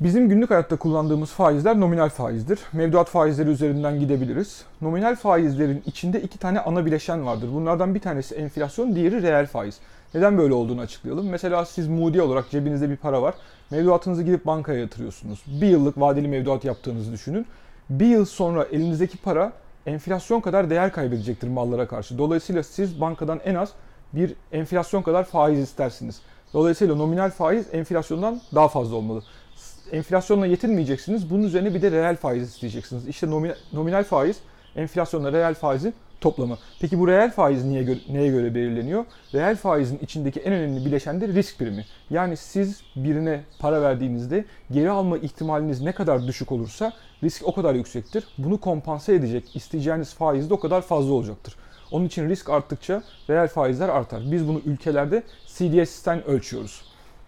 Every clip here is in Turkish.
Bizim günlük hayatta kullandığımız faizler nominal faizdir. Mevduat faizleri üzerinden gidebiliriz. Nominal faizlerin içinde iki tane ana bileşen vardır. Bunlardan bir tanesi enflasyon, diğeri reel faiz. Neden böyle olduğunu açıklayalım. Mesela siz Moody olarak cebinizde bir para var. Mevduatınızı gidip bankaya yatırıyorsunuz. Bir yıllık vadeli mevduat yaptığınızı düşünün. Bir yıl sonra elinizdeki para enflasyon kadar değer kaybedecektir mallara karşı. Dolayısıyla siz bankadan en az bir enflasyon kadar faiz istersiniz. Dolayısıyla nominal faiz enflasyondan daha fazla olmalı. Enflasyonla yetinmeyeceksiniz. Bunun üzerine bir de reel faiz isteyeceksiniz. İşte nominal, faiz enflasyonla reel faizin toplamı. Peki bu reel faiz niye gö- neye göre belirleniyor? Reel faizin içindeki en önemli bileşen de risk primi. Yani siz birine para verdiğinizde geri alma ihtimaliniz ne kadar düşük olursa risk o kadar yüksektir. Bunu kompanse edecek isteyeceğiniz faiz de o kadar fazla olacaktır. Onun için risk arttıkça reel faizler artar. Biz bunu ülkelerde CDS'ten ölçüyoruz.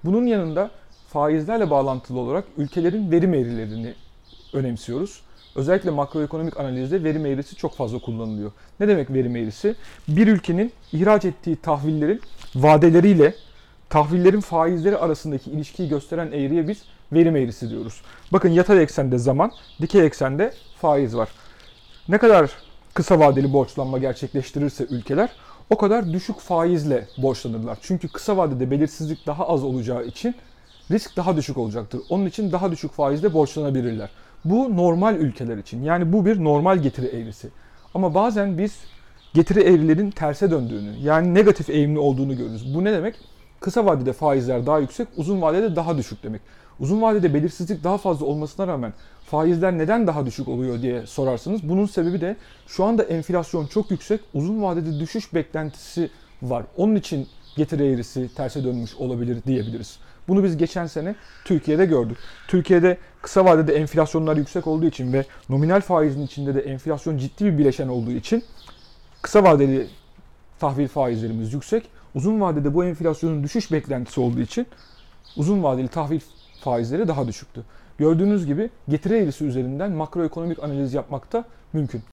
Bunun yanında faizlerle bağlantılı olarak ülkelerin verim eğrilerini önemsiyoruz. Özellikle makroekonomik analizde verim eğrisi çok fazla kullanılıyor. Ne demek verim eğrisi? Bir ülkenin ihraç ettiği tahvillerin vadeleriyle tahvillerin faizleri arasındaki ilişkiyi gösteren eğriye biz verim eğrisi diyoruz. Bakın yatay eksende zaman, dikey eksende faiz var. Ne kadar kısa vadeli borçlanma gerçekleştirirse ülkeler o kadar düşük faizle borçlanırlar. Çünkü kısa vadede belirsizlik daha az olacağı için risk daha düşük olacaktır. Onun için daha düşük faizle borçlanabilirler. Bu normal ülkeler için. Yani bu bir normal getiri eğrisi. Ama bazen biz getiri eğrilerin terse döndüğünü, yani negatif eğimli olduğunu görürüz. Bu ne demek? Kısa vadede faizler daha yüksek, uzun vadede daha düşük demek. Uzun vadede belirsizlik daha fazla olmasına rağmen faizler neden daha düşük oluyor diye sorarsanız bunun sebebi de şu anda enflasyon çok yüksek, uzun vadede düşüş beklentisi var. Onun için getiri eğrisi terse dönmüş olabilir diyebiliriz. Bunu biz geçen sene Türkiye'de gördük. Türkiye'de kısa vadede enflasyonlar yüksek olduğu için ve nominal faizin içinde de enflasyon ciddi bir bileşen olduğu için kısa vadeli tahvil faizlerimiz yüksek. Uzun vadede bu enflasyonun düşüş beklentisi olduğu için uzun vadeli tahvil faizleri daha düşüktü. Gördüğünüz gibi getiri eğrisi üzerinden makroekonomik analiz yapmak da mümkün.